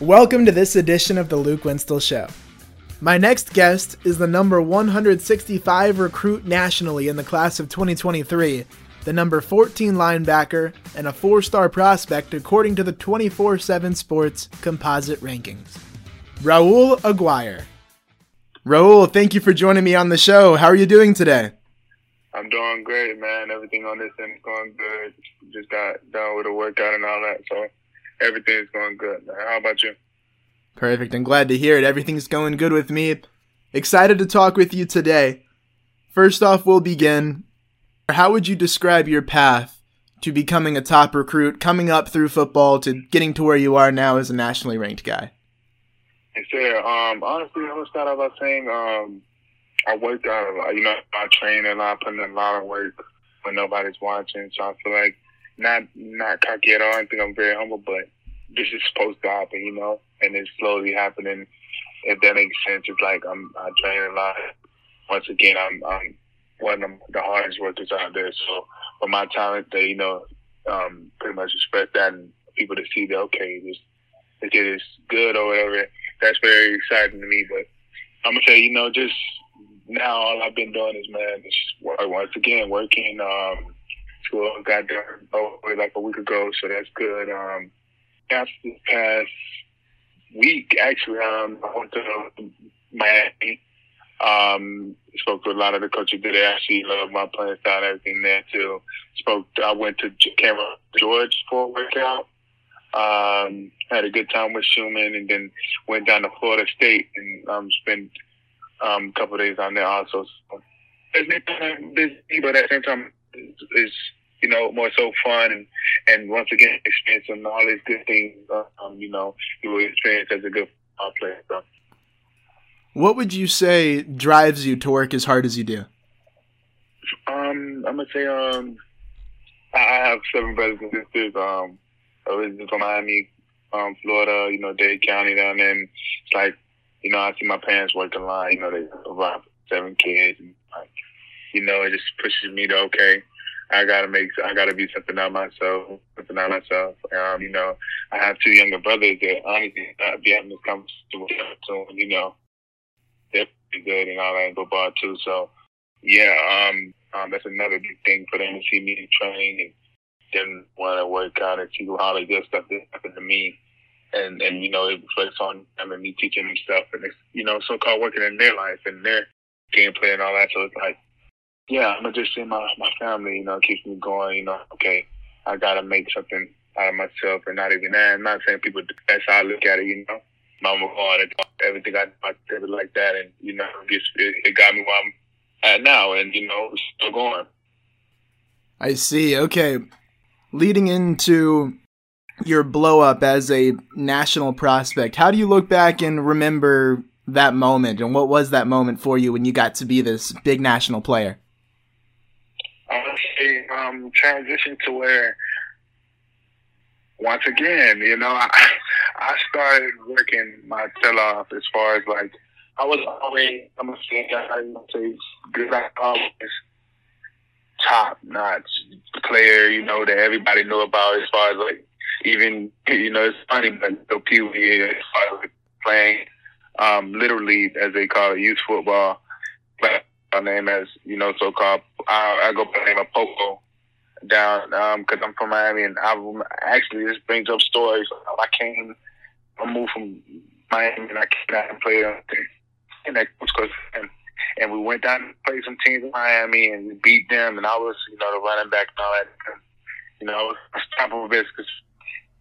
Welcome to this edition of the Luke Winstall Show. My next guest is the number 165 recruit nationally in the class of 2023, the number 14 linebacker, and a four star prospect according to the 24 7 Sports composite rankings. Raul Aguirre. Raul, thank you for joining me on the show. How are you doing today? I'm doing great, man. Everything on this end is going good. Just got done with a workout and all that, so everything's going good. Man. How about you? Perfect. I'm glad to hear it. Everything's going good with me. Excited to talk with you today. First off, we'll begin. How would you describe your path to becoming a top recruit, coming up through football to getting to where you are now as a nationally ranked guy? It's there. Um, honestly, I'm gonna start off by saying, um, I worked out a lot. You know, I train a lot, putting in a lot of work when nobody's watching. So I feel like not not cocky at all. I think I'm very humble, but this is supposed to happen, you know, and it's slowly happening. If that makes sense, it's like I'm I train a lot. Once again, I'm I'm one of the hardest workers out there. So for my talent, they you know um, pretty much expect that and people to see that okay, this the kid is good or whatever. That's very exciting to me. But I'm gonna say, you know, just now all I've been doing is man, just work, once again working. Um, school got done like a week ago, so that's good. Um, after this past week, actually, um, I went to Miami. Um, spoke to a lot of the coaches there. Actually, love my playing style everything there too. Spoke. To, I went to Cameron George for a workout. Um, had a good time with Schumann, and then went down to Florida State and um, spent um, a couple days down there also. So busy, but at the same time, it's, it's you know, more so fun and, and once again, experiencing all these good things, um, you know, you will experience as a good uh, player. So. What would you say drives you to work as hard as you do? Um, I'm gonna say, um, I have seven brothers and sisters. Um, originally from Miami, um, Florida, you know, Dade County down there. And it's like, you know, I see my parents working a lot. You know, they provide seven kids, and like, you know, it just pushes me to okay I gotta make, I gotta be something out myself, something out myself. Um, you know, I have two younger brothers that honestly I'd be having this conversation with them. You know, they're pretty good and all that in football too. So, yeah, um, um, that's another big thing for them to see me train and then want to work out and see how they get stuff that happened to me. And, and, you know, it reflects on them and me teaching them stuff and it's, you know, so-called working in their life and their gameplay and all that. So it's like, yeah, I'm just seeing my my family. You know, keeps me going. You know, okay, I gotta make something out of myself, and not even that. I'm not saying people. That's how I look at it. You know, mama going and everything I did like that, and you know, it, it got me where I'm at now, and you know, still going. I see. Okay, leading into your blow up as a national prospect, how do you look back and remember that moment, and what was that moment for you when you got to be this big national player? Honestly um, transition to where once again, you know, I, I started working my tail off as far as like I was always I'm gonna say I say good I always top notch player, you know, that everybody knew about as far as like even you know, it's funny but the Pee Wee as far as like playing um literally as they call it youth football. But my name as you know so called I, I go by the name of Popo down um because I'm from Miami and I actually this brings up stories. I came I moved from Miami and I came down and played in that coach and, and we went down and played some teams in Miami and we beat them and I was you know the running back and all that. And, you know I was unstoppable because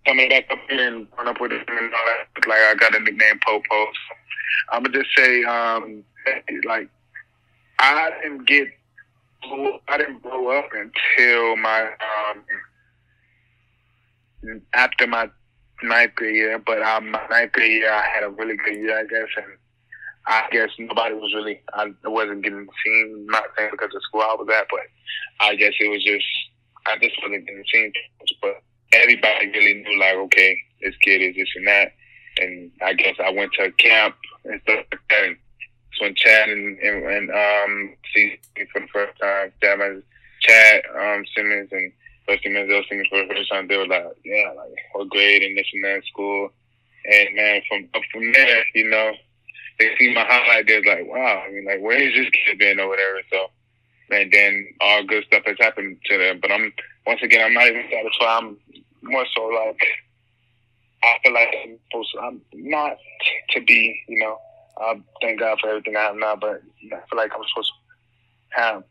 coming back up here and run up with him and all that like I got a nickname Popo. So I'm gonna just say um like I didn't get I didn't blow up until my um after my ninth grade year. But um, my ninth grade year, I had a really good year, I guess, and I guess nobody was really I wasn't getting seen. Not saying because of school I was at, but I guess it was just I just wasn't getting seen. But everybody really knew like, okay, this kid is this and that. And I guess I went to a camp and stuff like that. And when Chad and, and, and um see me for the first time, Chad, Chad um, Simmons and Rusty Mansell singing for the first time, they were like, yeah, like what grade and this and that in school. And man, from up from there, you know, they see my highlight, they're like, wow, I mean, like, where has this kid been or whatever? So, and then all good stuff has happened to them. But I'm once again, I'm not even satisfied. I'm more so like I feel like I'm not to be, you know. I thank God for everything I have now, but I feel like I'm supposed to have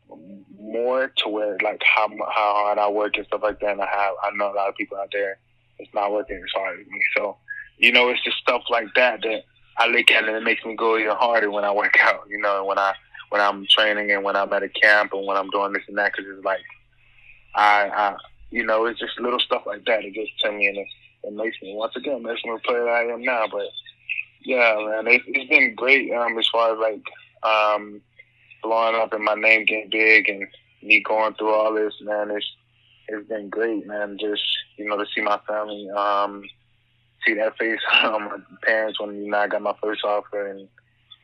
more to where like how how hard I work and stuff like that. And I have I know a lot of people out there it's not working as hard as me. So, you know, it's just stuff like that that I look at and it makes me go even harder when I work out. You know, when I when I'm training and when I'm at a camp and when I'm doing this and that, because it's like I, I, you know, it's just little stuff like that. It gets to me and it, it makes me once again makes me the player I am now. But yeah, man, it, it's been great um, as far as like um, blowing up and my name getting big and me going through all this, man. It's it's been great, man. Just you know to see my family, um, see that face on my parents when you know I got my first offer and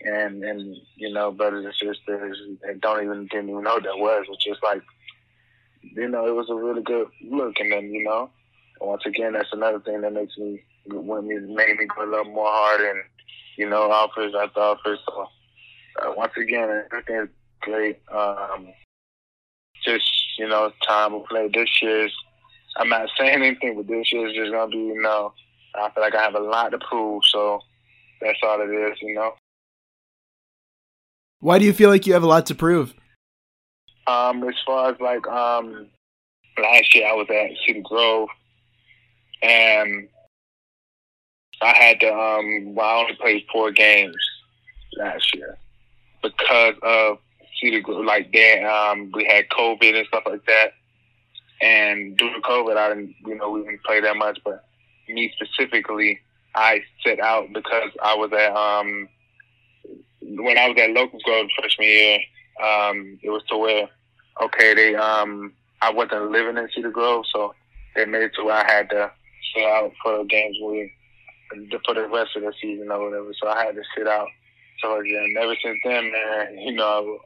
and and you know brothers and sisters that don't even didn't even know what that was, which is like you know it was a really good look, and then you know once again that's another thing that makes me when me made me go a little more hard and you know offers after offers. So uh, once again everything is great. Um, just you know time will play. This year's I'm not saying anything, but this year's just gonna be you know I feel like I have a lot to prove. So that's all it is, you know. Why do you feel like you have a lot to prove? Um, as far as like um, last year I was at Cedar Grove, and I had to um, well, I only played four games last year because of. Like there, um, we had COVID and stuff like that, and due to COVID, I didn't, you know, we didn't play that much. But me specifically, I set out because I was at um when I was at Locust Grove freshman year, um, it was to where, okay, they, um, I wasn't living in Cedar Grove, so they made it to where I had to sit out for the games for the rest of the season or whatever. So I had to sit out. So again, ever since then, man, you know,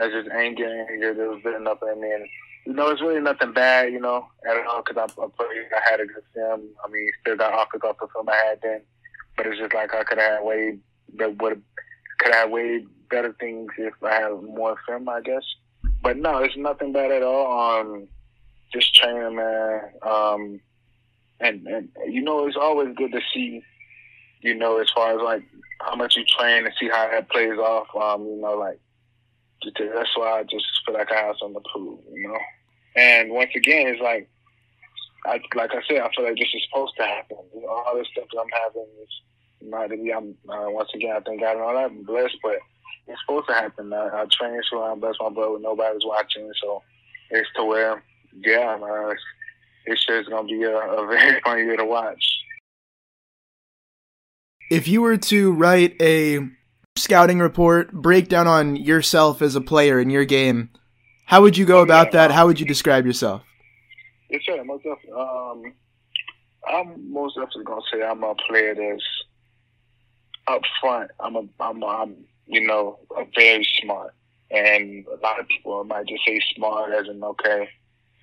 I just anger, and anger that was building up in me. And, you know, it's really nothing bad, you know, at all, because I, I had a good film. I mean, still got off the film I had then, but it's just like I could have way that would could have way better things if I had more film, I guess. But no, it's nothing bad at all. Um, just training, man. Um, and and you know, it's always good to see, you know, as far as like how much you train and see how that plays off. Um, you know, like that's why I just feel like I have something to prove, you know. And once again, it's like, I like I said, I feel like this is supposed to happen. You know, all this stuff that I'm having is not to be, I'm uh, once again, I thank God and all that. I'm blessed, but it's supposed to happen. Uh, I train so I'm blessed my brother. Nobody's watching, so it's to where, yeah, man, it's, it's is gonna be a, a very fun year to watch. If you were to write a scouting report, breakdown on yourself as a player in your game, how would you go about that? How would you describe yourself? Yes, sir. Most definitely. Um, I'm most definitely gonna say I'm a player that's up front, I'm a, I'm, a, I'm, you know, a very smart, and a lot of people might just say smart as in okay,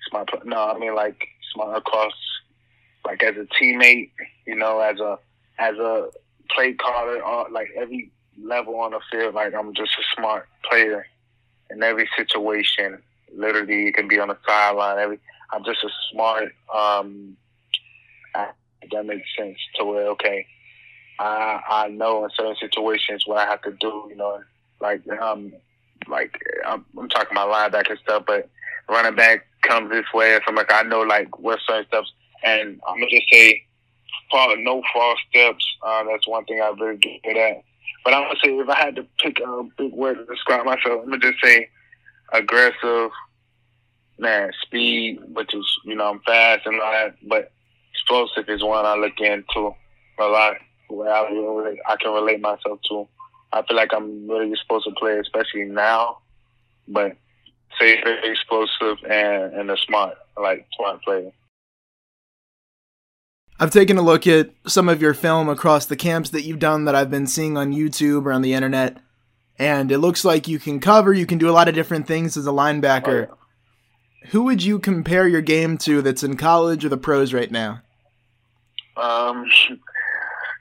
smart. No, I mean like smart across, like as a teammate, you know, as a as a play caller, uh, like every level on the field. Like I'm just a smart player in every situation. Literally, you can be on the sideline. Every I'm just a smart. Um, that makes sense to where okay, I I know in certain situations what I have to do. You know, like um, like I'm, I'm talking about linebacker stuff, but running back comes this way or something. Like I know like what certain steps, and I'm gonna just say, fall, no false steps. Uh, that's one thing I really good at. But I'm gonna say if I had to pick a big word to describe myself, I'm gonna just say aggressive. Man, speed, which is you know I'm fast and all that, but explosive is one I look into a lot where I, really, I can relate myself to. I feel like I'm really supposed to play, especially now, but explosive and, and a smart, like smart player. I've taken a look at some of your film across the camps that you've done that I've been seeing on YouTube or on the internet, and it looks like you can cover, you can do a lot of different things as a linebacker. Oh, yeah. Who would you compare your game to that's in college or the pros right now? Um,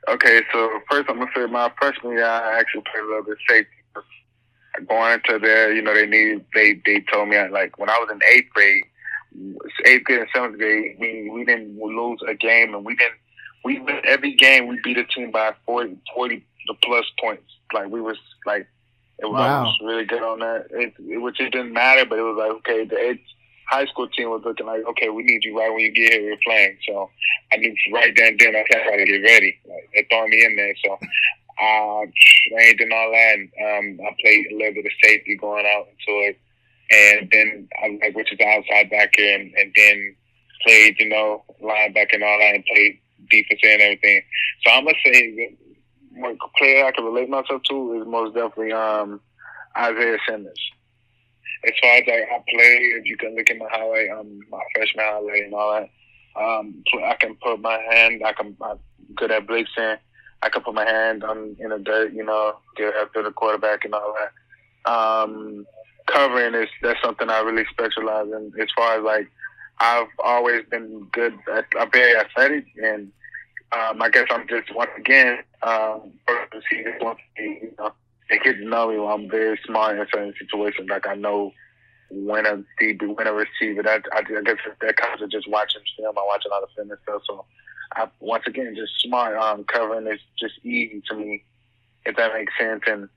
Okay, so first I'm gonna say my freshman year I actually played a little bit safety. Going into there, you know, they needed they they told me like when I was in eighth grade, eighth grade and seventh grade, we we didn't lose a game and we didn't we win every game we beat a team by 40, 40 the plus points. Like we was like it was, wow. was really good on that. It, it, which it didn't matter, but it was like okay, the eighth high school team was looking like, okay, we need you right when you get here. We're playing, so I knew right then and then I had to get ready. Like, they throwing me in there, so I trained and all that. And, um, I played a little bit of safety going out into it, and then I like which is outside backer, and, and then played you know linebacker and all that, and played defense and everything. So I'm gonna say one player I can relate myself to is most definitely um, Isaiah Simmons. As far as like I play, if you can look at my highlight, um, my freshman highlight and all that, um, I can put my hand. I can. I'm good at blitzing. I can put my hand on in the dirt, you know, get after the quarterback and all that. Um, covering is that's something I really specialize in. As far as like, I've always been good. At, I'm very athletic, and um, I guess I'm just once again um. You know, they get to know me. I'm very smart in certain situations. Like I know when a DB, when a receiver. That I, I guess that comes with just watching film. I watch a lot of film and stuff. So I, once again, just smart um, covering is just easy to me, if that makes sense. And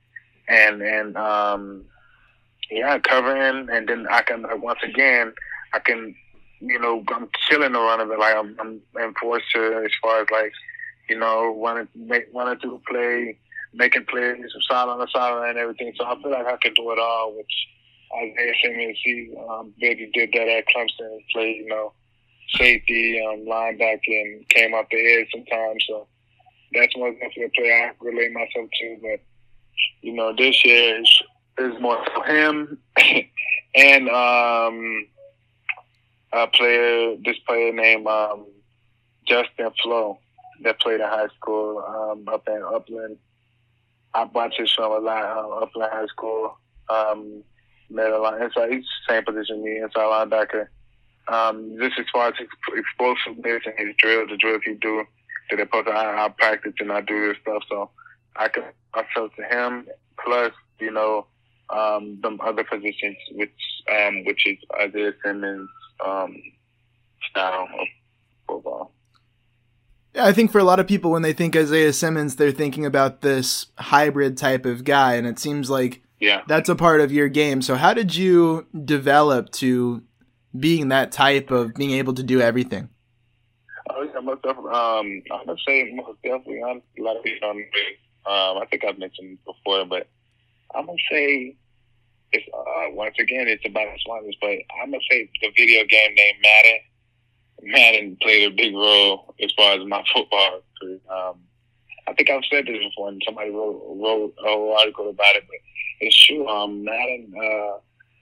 and and um, yeah, covering, and then I can once again, I can, you know, I'm killing the run of it. Like I'm, I'm enforcer as far as like, you know, to make wanting to play, making plays, side on the sideline and everything. So I feel like I can do it all, which Isaiah Simmons, he um, really did that at Clemson. and Played, you know, safety, um, linebacker, and came off the edge sometimes. So that's one definitely a player I relate myself to. But you know, this year is, is more for him and um, a player, this player named um, Justin Flowe that played in high school um, up in Upland. I watched his film a lot. Um, Upland High School. Um, middle line inside. He's the same position me, inside linebacker. Um, just as far as explosiveness and his drill, the drills he do, that they post, I, I practice and I do this stuff. So I can myself to him. Plus, you know, um, some other positions, which um, which is Isaiah Simmons um, style of football. Yeah, I think for a lot of people, when they think Isaiah Simmons, they're thinking about this hybrid type of guy, and it seems like yeah, that's a part of your game. So, how did you develop to being that type of being able to do everything? Oh yeah, most definitely. Um, I'm gonna say most definitely. A lot of people um, I think I've mentioned before, but I'm gonna say it's uh, once again it's about smartness. But I'm gonna say the video game named Madden. Madden played a big role as far as my football career. Um, I think I've said this before, and somebody wrote, wrote a whole article about it, but it's true. Um, Madden. Uh,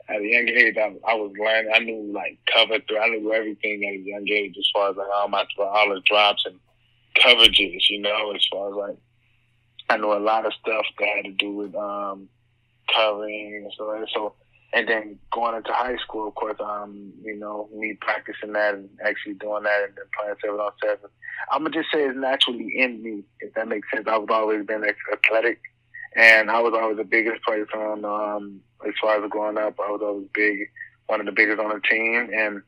at a young age, I, I was learning. I knew like cover through. I knew everything at a young age as far as like all my all the drops and coverages. You know, as far as like I know a lot of stuff that had to do with um covering and so so. And then going into high school, of course, um, you know, me practicing that and actually doing that and then playing seven on seven. I'm gonna just say it's naturally in me, if that makes sense. I've always been athletic, and I was always the biggest player on um, as far as growing up, I was always big, one of the biggest on the team, and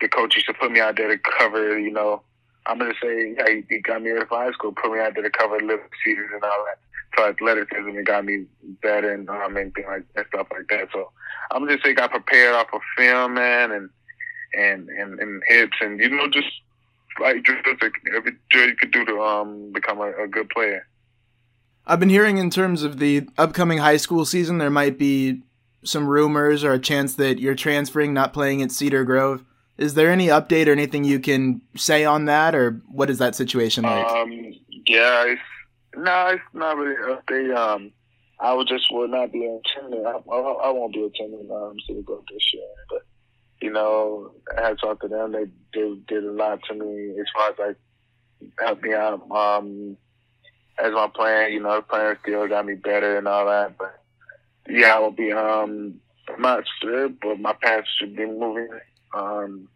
the coach used to put me out there to cover. You know, I'm gonna say, yeah, he, he got me ready for high school, put me out there to cover lift seasons and all that. So athleticism, it got me better and um, and, like, and stuff like that. So I'm just say, got prepared off of film, man, and and and, and hips, and you know, just like just every drill you could do to um become a, a good player. I've been hearing in terms of the upcoming high school season, there might be some rumors or a chance that you're transferring, not playing at Cedar Grove. Is there any update or anything you can say on that, or what is that situation like? Um, yeah, it's, no, it's not really an update. Um, I would just will not be attending. I, I, I won't be attending um, Cedar Grove this year, but you know, I had talked to them. They, they did a lot to me as far as like help me out. Um, as my plan. You know, playing skill got me better and all that. But yeah, I will be. Um, not sure, but my path should be moving. Um,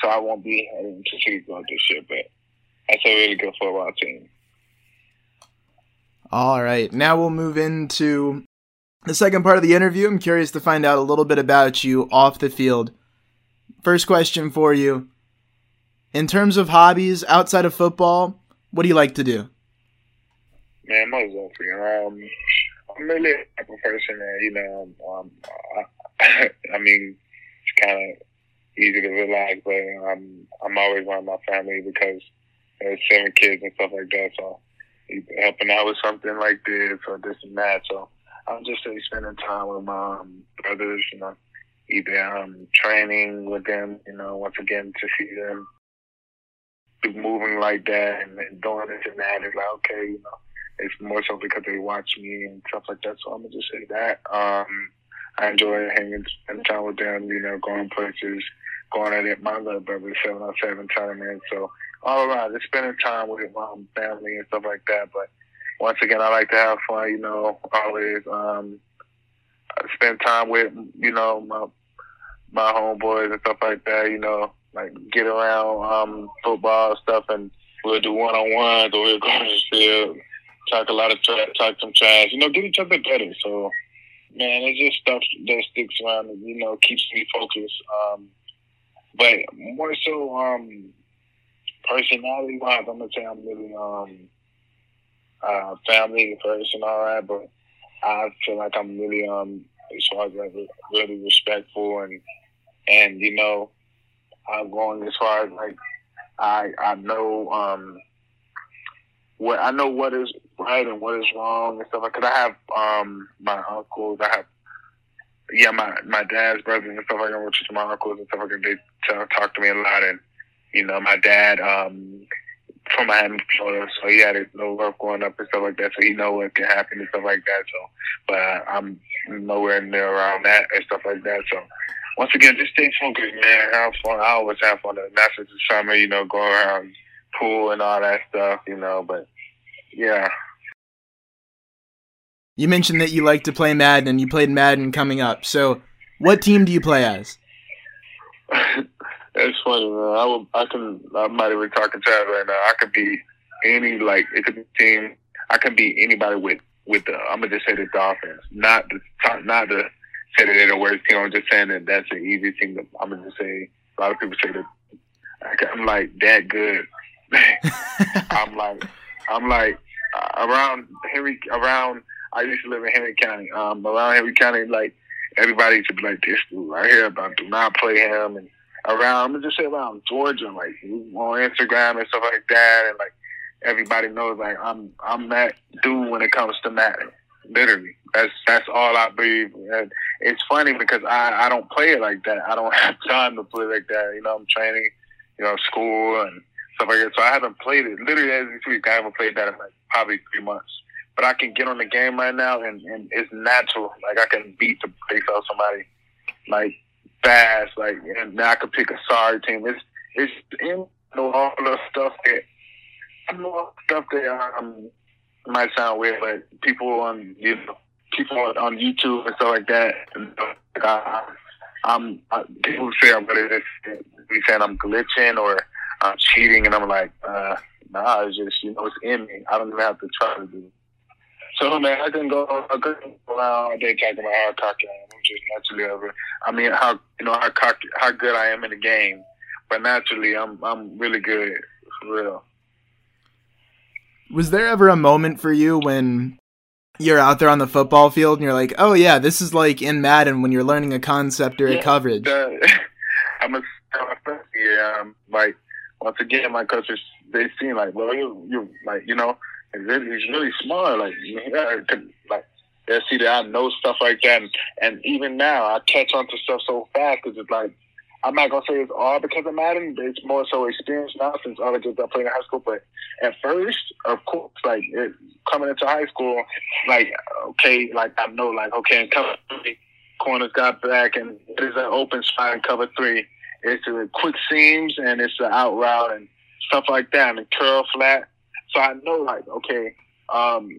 so I won't be heading to City this year. But that's a really good football team. All right. Now we'll move into the second part of the interview. I'm curious to find out a little bit about you off the field. First question for you. In terms of hobbies outside of football, what do you like to do? Man, most definitely. Um, I'm really a type of person that, you know, um, I, I mean, it's kind of easy to relax, but I'm, I'm always around my family because there's seven kids and stuff like that. So helping out with something like this or this and that. So I'm just really spending time with my um, brothers, you know, either um, training with them, you know, once again to see them moving like that and doing this and that. It's like, okay, you know, it's more so because they watch me and stuff like that. So I'm gonna just say that. Um, I enjoy hanging, spending time with them. You know, going places, going at it. My little brother seven on seven tournament. So all around, just spending time with my family and stuff like that. But once again, I like to have fun. You know, always um, spend time with you know my my homeboys and stuff like that. You know, like get around um, football stuff and we'll do one on ones or we'll go to the field talk a lot of trash, talk some trash, you know, get each other better. So, man, it's just stuff that sticks around and, you know, keeps me focused. Um, but more so, um, personality wise, I'm gonna say I'm really, um, uh, family person, all right, but I feel like I'm really, um, as far as like really respectful and, and, you know, I'm going as far as like, I, I know, um, what I know what is right and what is wrong and stuff. like. Cause I have um my uncles, I have yeah my my dad's brothers and stuff like that, which is my uncles and stuff like that. They talk to me a lot, and you know my dad um from Miami, Florida, so he had his little rough growing up and stuff like that, so he know what can happen and stuff like that. So, but I'm nowhere near around that and stuff like that. So once again, just stay focused, man. Have fun. I always have fun. That's just the summer, you know, going around pool and all that stuff, you know. But yeah. You mentioned that you like to play Madden and you played Madden coming up. So, what team do you play as? That's funny, man. I will, I can. I'm not even talking to right now. I could be any like it could be team. I can be anybody with with the. I'm gonna just say the Dolphins, not the not the say that they're the worst team. I'm just saying that that's an easy thing. To, I'm gonna just say a lot of people say that I'm like that good. I'm like I'm like uh, around Henry around. I used to live in Henry County. Um, around Henry County, like everybody used to be like this dude right here about do not play him and around. I'm just say around Georgia, like on Instagram and stuff like that, and like everybody knows like I'm I'm that dude when it comes to Madden. Literally, that's that's all I believe. And it's funny because I I don't play it like that. I don't have time to play like that. You know, I'm training, you know, school and stuff like that. So I haven't played it. Literally as this week, I haven't played that in like probably three months. But I can get on the game right now, and, and it's natural. Like I can beat the face out somebody, like fast. Like and now I can pick a sorry team. It's it's in all the stuff that I know all the stuff that um might sound weird, but people on you know people on YouTube and stuff like that. And, uh, I'm I, people say I'm gonna be saying I'm glitching or I'm cheating, and I'm like, uh, nah, it's just you know it's in me. I don't even have to try to do. It. So man, I can go, I can go around all day talking about how cocky I am. I'm just naturally ever. I mean, how you know how cocky, how good I am in the game, but naturally, I'm I'm really good for real. Was there ever a moment for you when you're out there on the football field and you're like, oh yeah, this is like in Madden when you're learning a concept or yeah, a coverage? The, I'm a yeah, um, like once again, my coaches they seem like, well, you you like you know, he's really, he's really smart. Like yeah, like they see that I know stuff like that, and, and even now I catch on to stuff so fast because it's like I'm not gonna say it's all because of Madden, but it's more so experience now since all the kids I played in high school. But at first, of course, like it, coming into high school, like okay, like I know, like okay, in cover three, corners got back, and there's an open spot in cover three it's a quick seams and it's an out route and stuff like that and curl flat. So I know like, okay, um,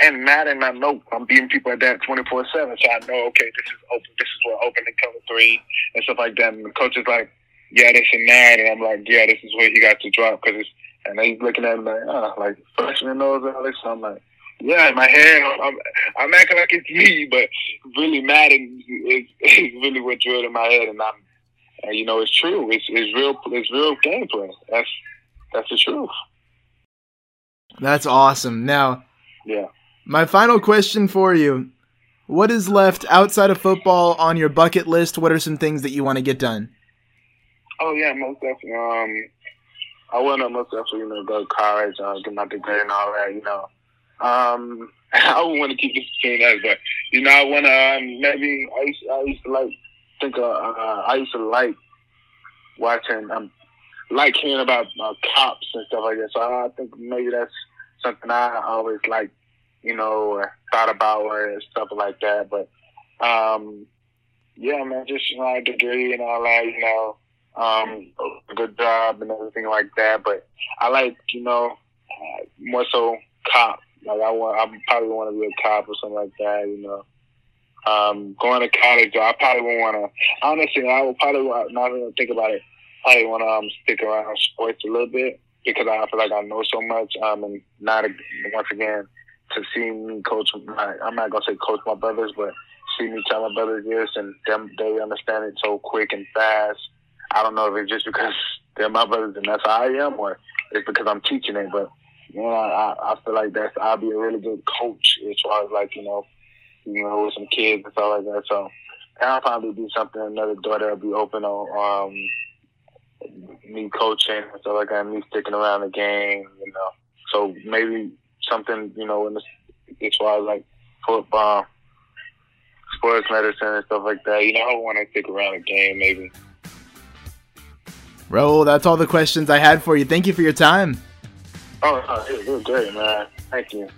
and Madden, I know I'm beating people at that 24 7. So I know, okay, this is open, this is what open and cover three and stuff like that. And the coach is like, yeah, this and that. And I'm like, yeah, this is where he got to drop because it's, and he's looking at me like, ah, like freshman knows all. So I'm like, Yeah, in my head, I'm, I'm acting like it's me, but really Madden is, is really what drilled in my head, and I'm, and you know, it's true. It's it's real. It's real gameplay. That's that's the truth. That's awesome. Now, yeah. My final question for you: What is left outside of football on your bucket list? What are some things that you want to get done? Oh yeah, most definitely. Um, I want to most definitely, you know, go to college, uh, get my degree and all that. You know, um, I would want to keep this between us, but you know, I want to um, maybe I used, I used to like think of, uh, I used to like watching um like hearing about uh, cops and stuff like that. So I think maybe that's something I always like, you know, thought about or stuff like that. But um, yeah, man, just my degree and all that, you know, um, good job and everything like that. But I like, you know, uh, more so cop like I want, I probably want to be a cop or something like that. You know, um, going to college, I probably won't want to. Honestly, I would probably not even think about it. Probably want to um, stick around sports a little bit because I feel like I know so much. Um, and not once again to see me coach. My, I'm not gonna say coach my brothers, but see me tell my brothers this and them they understand it so quick and fast. I don't know if it's just because they're my brothers and that's how I am, or it's because I'm teaching it. But you know, I, I feel like that's I'll be a really good coach as far as like you know, you know, with some kids and stuff like that. So I'll probably do something another door that'll be open on um, me coaching and stuff like that, me sticking around the game. You know, so maybe something you know in the, as far as like football, sports medicine and stuff like that. You know, I want to stick around the game maybe. Raul, that's all the questions I had for you. Thank you for your time. Oh, it was great, man. Thank you.